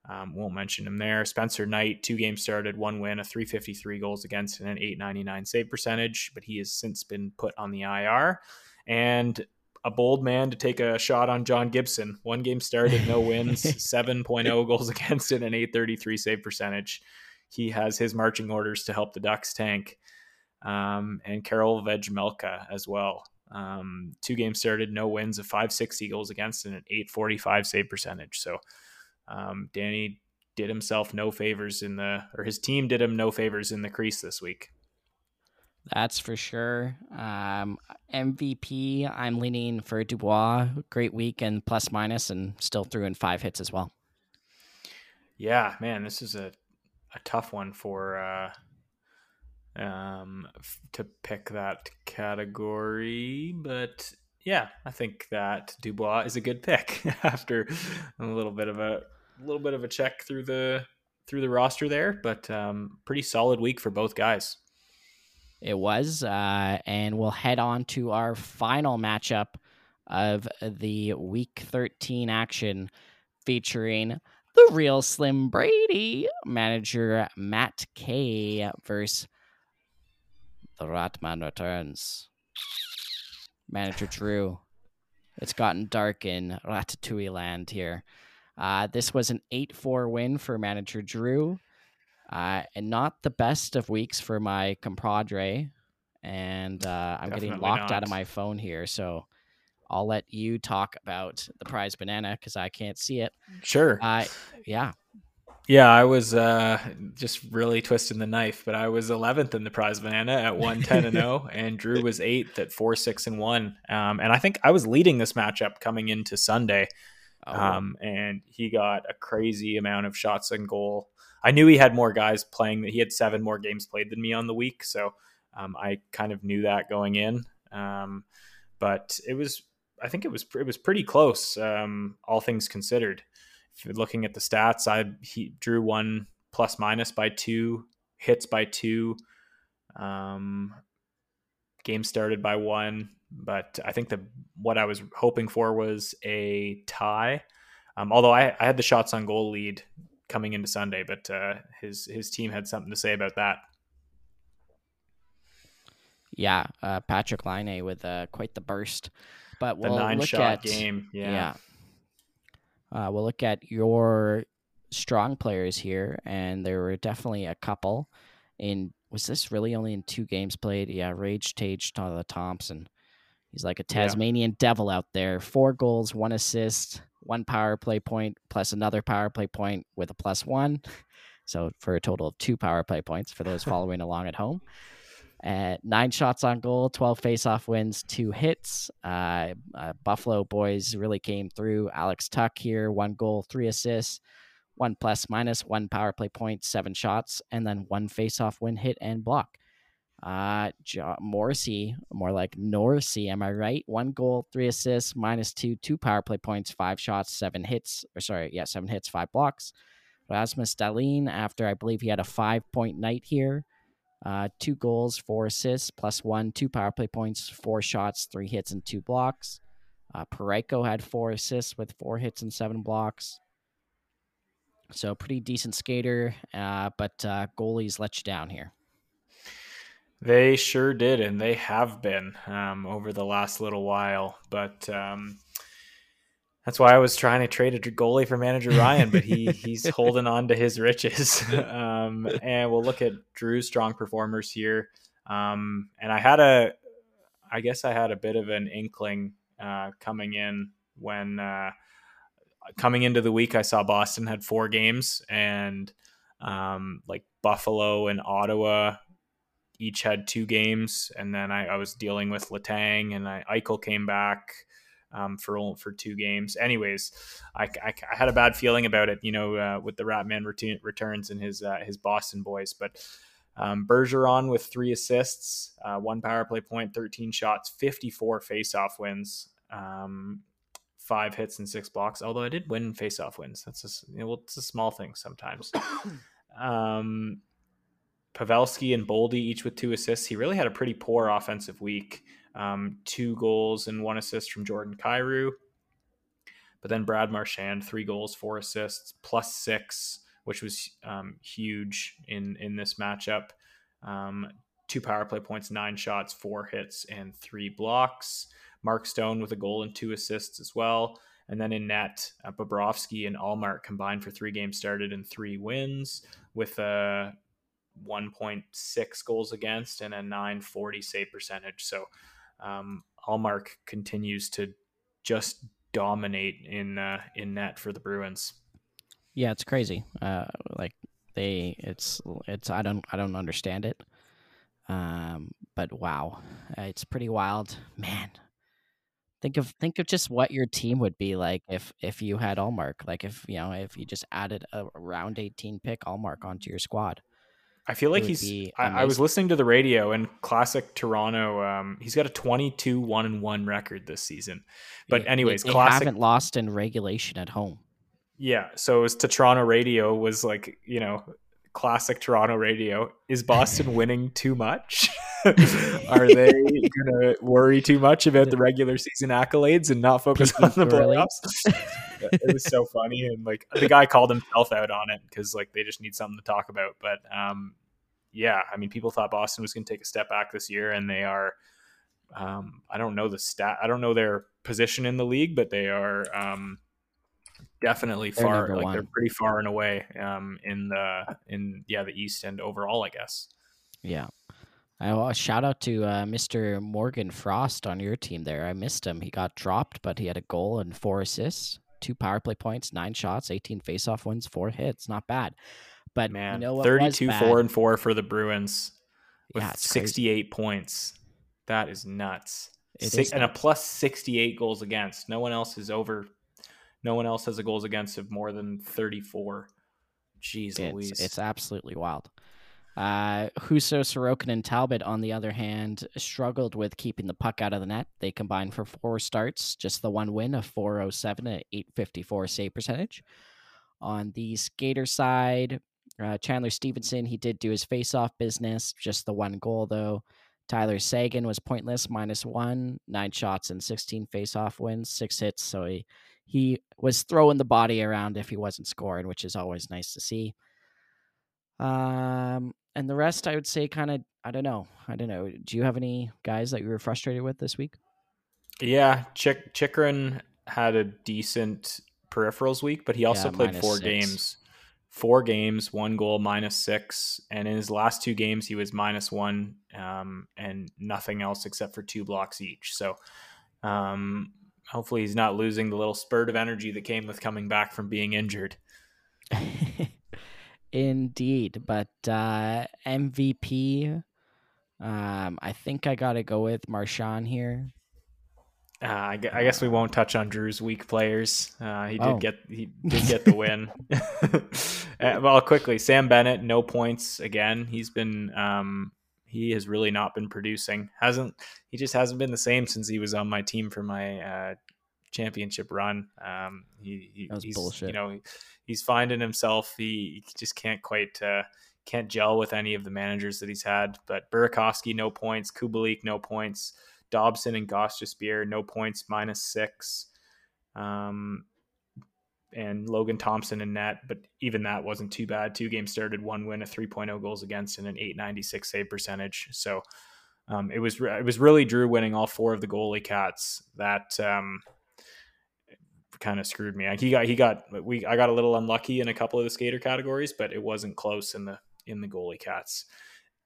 um, won't mention him there. Spencer Knight, two games started, one win, a 353 goals against, and an 899 save percentage, but he has since been put on the IR. And a bold man to take a shot on John Gibson. One game started, no wins, [LAUGHS] 7.0 goals against it, an 833 save percentage. He has his marching orders to help the Ducks tank. Um, and Karel Vejmelka as well. Um, two games started, no wins, a 560 goals against, and an 845 save percentage. So um, Danny did himself no favors in the, or his team did him no favors in the crease this week. That's for sure. Um, MVP, I'm leaning for Dubois. Great week and plus minus, and still threw in five hits as well. Yeah, man, this is a, a tough one for uh, um, f- to pick that category, but yeah, I think that Dubois is a good pick [LAUGHS] after a little bit of a little bit of a check through the through the roster there, but um, pretty solid week for both guys. It was, uh, and we'll head on to our final matchup of the Week 13 action, featuring the real Slim Brady manager Matt K versus the Ratman returns. Manager Drew. It's gotten dark in Ratatouille land here. Uh, this was an 8 4 win for manager Drew. Uh, and not the best of weeks for my compadre. And uh, I'm getting Definitely locked out of my phone here. So I'll let you talk about the prize banana because I can't see it. Sure. Uh, yeah. Yeah, I was uh, just really twisting the knife, but I was 11th in the prize banana at 110 and 0, [LAUGHS] and Drew was 8th at 4 6 and 1. Um, and I think I was leading this matchup coming into Sunday. Oh, Um, and he got a crazy amount of shots on goal. I knew he had more guys playing. That he had seven more games played than me on the week, so um, I kind of knew that going in. Um, but it was, I think it was, it was pretty close, um, all things considered. If you're looking at the stats, I he drew one plus minus by two, hits by two, um, game started by one. But I think the what I was hoping for was a tie. Um, although I, I had the shots on goal lead coming into Sunday, but uh, his his team had something to say about that. Yeah, uh, Patrik Laine with uh, quite the burst. But we'll nine look shot at game. Yeah. yeah. Uh, we'll look at your strong players here, and there were definitely a couple. In was this really only in two games played? Yeah, Rage Tage to Thompson. He's like a Yeah. Tasmanian devil out there. Four goals, one assist, one power play point, plus another power play point with a plus one. [LAUGHS] So for a total of two power play points for those [LAUGHS] following along at home. Uh, nine shots on goal, 12 faceoff wins, two hits. Uh, uh, Buffalo boys really came through. Alex Tuch here, one goal, three assists, one plus minus, one power play point, seven shots, and then one faceoff win, hit, and block. Uh, jo- Morrissey, more like Norsey, am I right? One goal, three assists, minus two, two power play points, five shots, seven hits, or sorry, yeah, seven hits, five blocks. Rasmus Dahlin, after I believe he had a five point night here, uh, two goals, four assists, plus one, two power play points, four shots, three hits, and two blocks. Uh, Parayko had four assists with four hits and seven blocks. So pretty decent skater, uh, but uh, goalies let you down here. They sure did, and they have been um, over the last little while. But um, that's why I was trying to trade a goalie for manager Ryan, but he [LAUGHS] he's holding on to his riches. [LAUGHS] um, and we'll look at Drew's strong performers here. Um, and I had a, I guess I had a bit of an inkling uh, coming in when uh, coming into the week. I saw Boston had four games, and um, like Buffalo and Ottawa each had two games, and then I, I was dealing with Letang, and I, Eichel came back um, for for two games. Anyways, I, I, I, had a bad feeling about it, you know, uh, with the Ratman return, returns and his uh, his Boston boys. But um, Bergeron with three assists, uh, one power play point, thirteen shots, fifty four faceoff wins. Um, five hits and six blocks. Although I did win faceoff wins. That's a, you know, well, it's a small thing sometimes. [COUGHS] um, Pavelski and Boldy each with two assists. He really had a pretty poor offensive week. Um, two goals and one assist from Jordan Kyrou. But then Brad Marchand, three goals, four assists, plus six, which was um, huge in in this matchup. Um, two power play points, nine shots, four hits, and three blocks. Mark Stone with a goal and two assists as well. And then in net, uh, Bobrovsky and Ullmark combined for three games started and three wins with a 1.6 goals against and a 940 save percentage. So um, Ullmark continues to just dominate in uh, in net for the Bruins. Yeah, it's crazy. Uh, like they, it's it's I don't I don't understand it. Um, but wow, it's pretty wild, man. Think of think of just what your team would be like if if you had Ullmark. Like if you know if you just added a round eighteen pick Ullmark onto your squad. I feel like he's. I, I, was listening to the radio and classic Toronto. Um, he's got a 22 one and one record this season. But anyways, they classic. haven't lost in regulation at home. Yeah, so it was to Toronto radio was like you know classic Toronto radio. Is Boston [LAUGHS] winning too much? [LAUGHS] Are they gonna worry too much about the regular season accolades and not focus on the playoffs? [LAUGHS] it was so funny and like the guy called himself out on it because like they just need something to talk about. But um, yeah, I mean, people thought Boston was going to take a step back this year, and they are. Um, I don't know the stat. I don't know their position in the league, but they are um, definitely They're far. Like they're pretty far and away um, in the in yeah the East and overall, I guess. Yeah. I well, shout out to uh, Mr. Morgan Frost on your team there. I missed him. He got dropped, but he had a goal and four assists, two power play points, nine shots, 18 faceoff wins, four hits. Not bad. But Man, you know what 32 bad? 4 and 4 for the Bruins with Yeah, it's crazy. 68 points. That is nuts. Six, is and a plus 68 goals against. No one else is over no one else has a goals against of more than 34. Jeez Louise. It's, it's absolutely wild. Uh, Husso, Sorokin, and Talbot, on the other hand, struggled with keeping the puck out of the net. They combined for four starts, just the one win of 407 at 854 save percentage. On the skater side, uh, Chandler Stephenson, he did do his face-off business, just the one goal though. Tyler Seguin was pointless, minus one, nine shots and 16 face-off wins, six hits. So he, he was throwing the body around if he wasn't scoring, which is always nice to see. Um, and the rest, I would say, kind of I don't know. I don't know. Do you have any guys that you were frustrated with this week? Yeah, Chick Chychrun had a decent peripherals week, but he also Yeah, played four six. games. Four games, one goal, minus six, and in his last two games, he was minus one, um, and nothing else except for two blocks each. So, um, hopefully, he's not losing the little spurt of energy that came with coming back from being injured. [LAUGHS] Indeed, but uh, MVP, um, I think I got to go with Marchand here. Uh, I, I guess we won't touch on Drew's weak players. Uh, he did Oh. get he [LAUGHS] did get the win. [LAUGHS] Uh, well, quickly, Sam Bennett, no points again. He's been um, he has really not been producing. Hasn't he? Just hasn't been the same since he was on my team for my uh, championship run. Um, he, he That was he's bullshit. you know he's finding himself. He, just can't quite uh, can't gel with any of the managers that he's had. But Burakovsky, no points. Kubalik, no points. Dobson and Gostisbehere, no points, minus six. Um, and Logan Thompson in net, but even that wasn't too bad. Two games started, one win, a 3.0 goals against, and an 896 save percentage. So um, it was re- it was really Drew winning all four of the goalie cats that um, kind of screwed me. He got he got we I got a little unlucky in a couple of the skater categories, but it wasn't close in the in the goalie cats.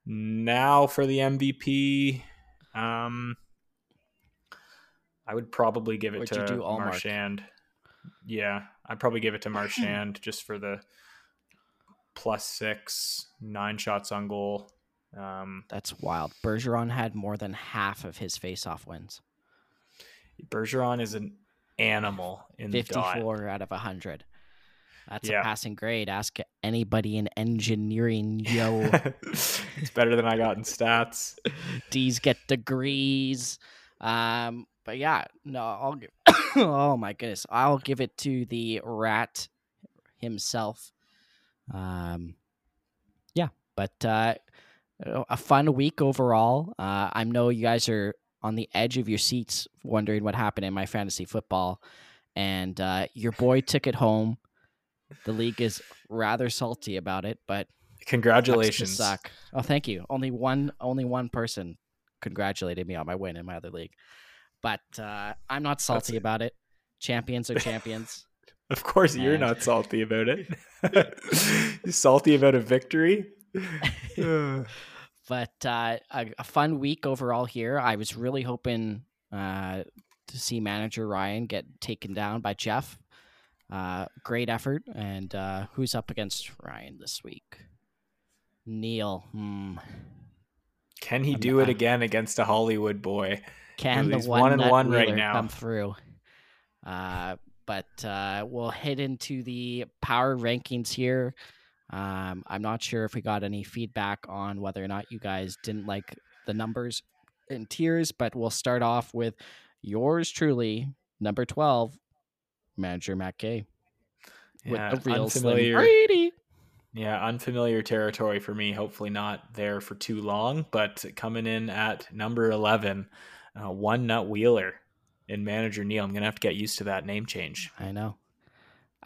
Now for the MVP, um, I would probably give it What'd to do, Ullmark? Marchand. Yeah, I'd probably give it to [LAUGHS] Marchand just for the plus six, nine shots on goal. Um, That's wild. Bergeron had more than half of his face-off wins. Bergeron is an animal in the dot. 54 out of 100. That's Yeah. a passing grade. Ask anybody in engineering, yo. [LAUGHS] it's better than I got in stats. D's get degrees. Um, but yeah, no, I'll give. [COUGHS] oh my goodness, I'll give it to the rat himself. Um, yeah, but uh, a fun week overall. Uh, I know you guys are on the edge of your seats, wondering what happened in my fantasy football, and uh, your boy took it home. The league is rather salty about it, but Congratulations. suck. Oh, thank you. Only one, only one person congratulated me on my win in my other league, but uh, I'm not salty it. about it. Champions are champions. [LAUGHS] Of course, you're not [LAUGHS] salty about it. [LAUGHS] salty about a victory? But uh, a, a fun week overall here. I was really hoping uh, to see manager Ryan get taken down by Jeff. Uh, great effort. And uh, who's up against Ryan this week? Neil. Hmm. Can he I'm- do it again against a Hollywood boy? Can the one, one and one right now. come through? Uh, but uh, we'll head into the power rankings here. Um, I'm not sure if we got any feedback on whether or not you guys didn't like the numbers and tiers, but we'll start off with yours truly, number 12, manager Matt Gay. With Yeah, the real Slim unfamiliar. Brady. Yeah, unfamiliar territory for me. Hopefully not there for too long, but coming in at number 11, uh, one nut wheeler in manager Neil. I'm gonna have to get used to that name change. I know.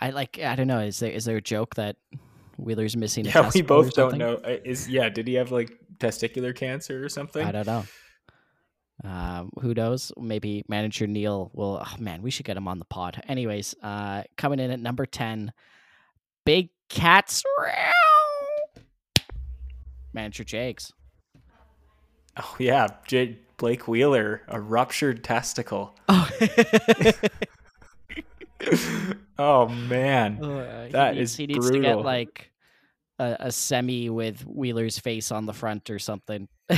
I like. I don't know. Is there is there a joke that Wheeler's missing? A Yeah, we both don't know. Is yeah? Did he have like testicular cancer or something? I don't know. Um, who knows? Maybe manager Neil will. Oh man, we should get him on the pod. Anyways, uh, coming in at number ten, Big Cats. Round Manager Jakes. Oh yeah, J- Blake Wheeler, a ruptured testicle. Oh, [LAUGHS] [LAUGHS] [LAUGHS] oh man, Uh, That he needs, is he needs to get like a, a semi with Wheeler's face on the front or something, [LAUGHS]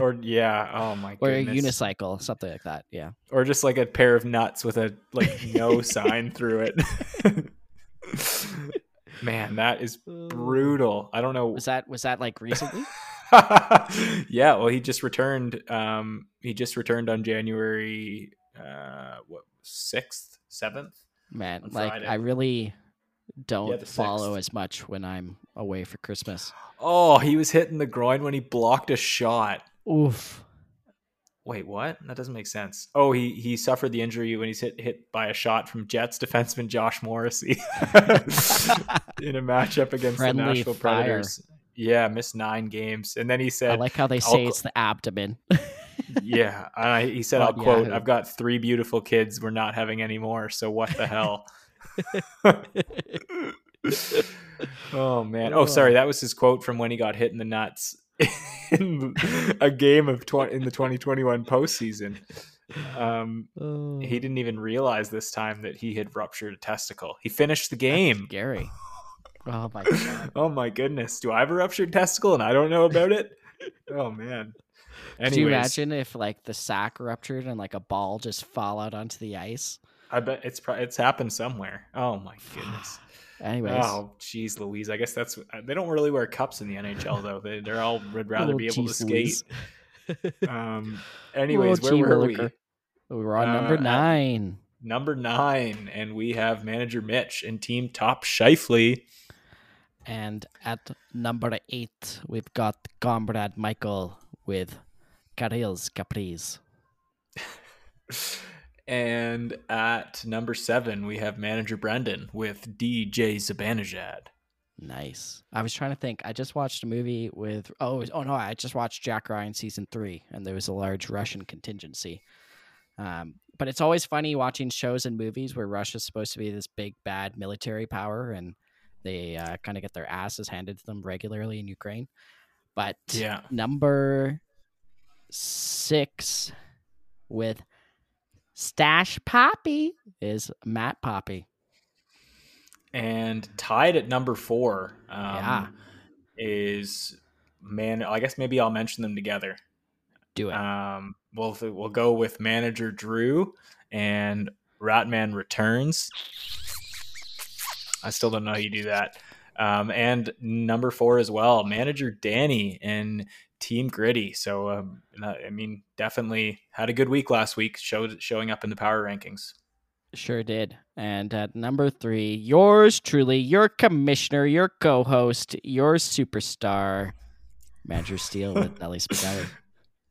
or yeah, oh my god. or a unicycle, something like that. Yeah. or just like a pair of nuts with a like no [LAUGHS] sign through it. man, that is brutal. I don't know. Was that was that like recently? yeah, well, he just returned. Um, he just returned on January uh, what sixth, seventh. Man, like Friday. I really don't the follow 6th. as much when I'm away for Christmas. Oh, he was hitting the groin when he blocked a shot. Oof. Wait, what? That doesn't make sense. Oh, he he suffered the injury when he's hit hit by a shot from Jets defenseman Josh Morrissey [LAUGHS] in a matchup against Friendly the Nashville fire. Predators. Yeah, missed nine games, and then he said, I like how they say it's the abdomen. [LAUGHS] "Yeah." I, he said, "I'll On quote. I've got three beautiful kids. We're not having any more. So what the hell?" [LAUGHS] oh man! Oh, sorry. That was his quote from when he got hit in the nuts in a game of tw- in the 2021 postseason. Um, Oh, he didn't even realize this time that he had ruptured a testicle. He finished the game. Gary. Oh my [LAUGHS] god. Oh my goodness! Do I have a ruptured testicle and I don't know about it? Oh man. Could you imagine if like the sack ruptured and like a ball just fall out onto the ice? I bet it's pro- it's happened somewhere. Oh my goodness. [SIGHS] Anyways. Oh, jeez, Louise. I guess that's they don't really wear cups in the NHL though. They they're all would rather Oh, be able to skate. [LAUGHS] Um. Anyways, Oh, where were we? We were on number Uh, at- nine. Number nine, and we have manager Mitch and team top Scheifele. And at number eight, we've got Comrade Michael with Carils Caprice. [LAUGHS] And at number seven, we have manager Brendan with DJ Zibanejad. Nice. I was trying to think. I just watched a movie with oh oh no, I just watched Jack Ryan season three, and there was a large Russian contingency. Um, but it's always funny watching shows and movies where Russia's supposed to be this big bad military power, and they uh, kind of get their asses handed to them regularly in Ukraine. But Yeah. number six with Stash Poppy is Matt Poppy. And tied at number four um, Yeah. is man. I guess maybe I'll mention them together. Do it. Um, we'll we'll go with manager Drew and Ratman returns. I still don't know how you do that. Um, and number four as well, manager Danny and Team Gritty. So um, I mean, definitely had a good week last week. Showed showing up in the power rankings. Sure did. And at number three, yours truly, your commissioner, your co host, your superstar, Manager Steele with Nelly [LAUGHS] Spaghetti.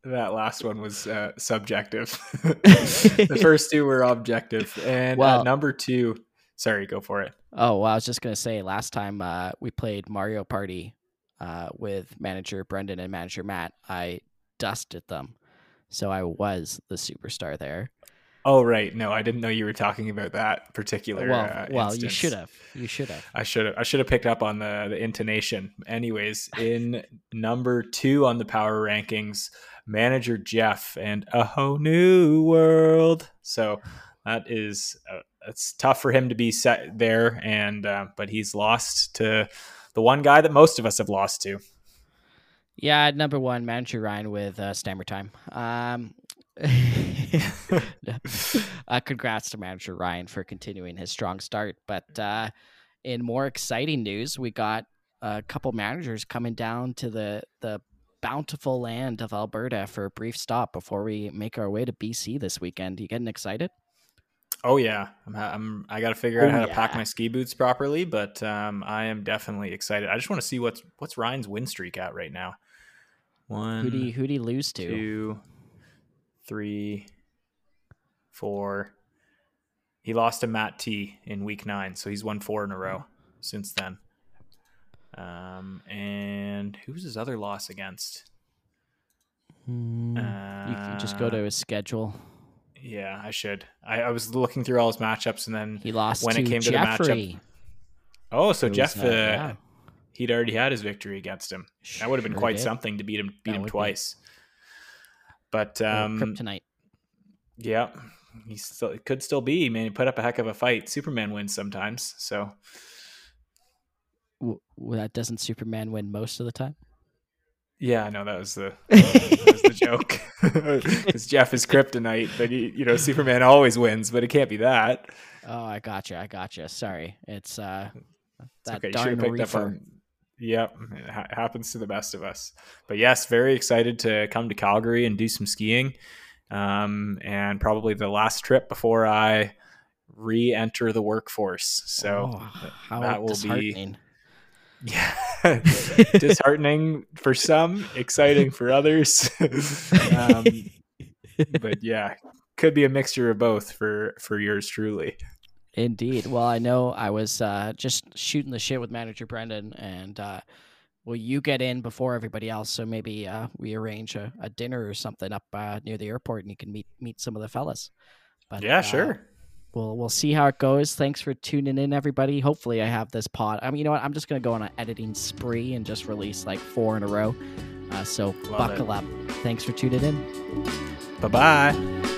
That last one was uh, subjective. [LAUGHS] [LAUGHS] the first two were objective, and Well- at number two, sorry, go for it. Oh, well, I was just going to say last time uh, we played Mario Party uh, with manager Brendan and manager Matt, I dusted them. So I was the superstar there. Oh right, no, I didn't know you were talking about that particular. well, uh, well, you should have. You should have. I should have. I should have picked up on the the intonation. Anyways, in [LAUGHS] number two on the power rankings, manager Jeff and a whole new world. So that is uh, it's tough for him to be set there, and uh, but he's lost to the one guy that most of us have lost to. Yeah, number one, manager Ryan with uh, Stammer Time. Um, [LAUGHS] [LAUGHS] uh, congrats to manager Ryan for continuing his strong start. But uh, in more exciting news, we got a couple managers coming down to the the bountiful land of Alberta for a brief stop before we make our way to BC this weekend. You getting excited? Oh yeah, I'm. I'm I got to figure out Oh, how to pack my ski boots properly, but um, I am definitely excited. I just want to see what's what's Ryan's win streak at right now. One, Who do you, who do you lose to? two, three, four. He lost to Matt T in week nine, so he's won four in a row since then. Um, and who's his other loss against? Hmm, you can just go Uh, to his schedule. Yeah, I should. I, I was looking through all his matchups, and then He lost when it came to the matchup, oh, so Jeff, uh, uh, yeah. he'd already had his victory against him. That would have been quite did. something to beat him beat That him would be. twice. But um, kryptonite. yeah, he still it could still be. Man, he put up a heck of a fight. Superman wins sometimes, so W- w- that doesn't Superman win most of the time? yeah, I know that was the [LAUGHS] was the joke. [LAUGHS] Because Jeff is kryptonite, but he, you know Superman always wins, but it can't be that. Oh, I gotcha. I gotcha. Sorry, it's uh that okay, you darn reefer. Yep, it ha- happens to the best of us. But yes, very excited to come to Calgary and do some skiing, um, and probably the last trip before I re-enter the workforce. So Oh, how that will be. Yeah, [LAUGHS] disheartening for some, exciting for others. [LAUGHS] um, but yeah, could be a mixture of both for for yours truly. Indeed. Well, I know I was uh, just shooting the shit with manager Brendan, and uh, well, you get in before everybody else, so maybe uh, we arrange a, a dinner or something up uh, near the airport, and you can meet meet some of the fellas. But yeah, uh, sure. We'll we'll see how it goes. Thanks for tuning in, everybody. Hopefully, I have this pod. I mean, you know what? I'm just gonna go on an editing spree and just release like four in a row. Uh, so Love buckle up. Thanks for tuning in. Bye bye.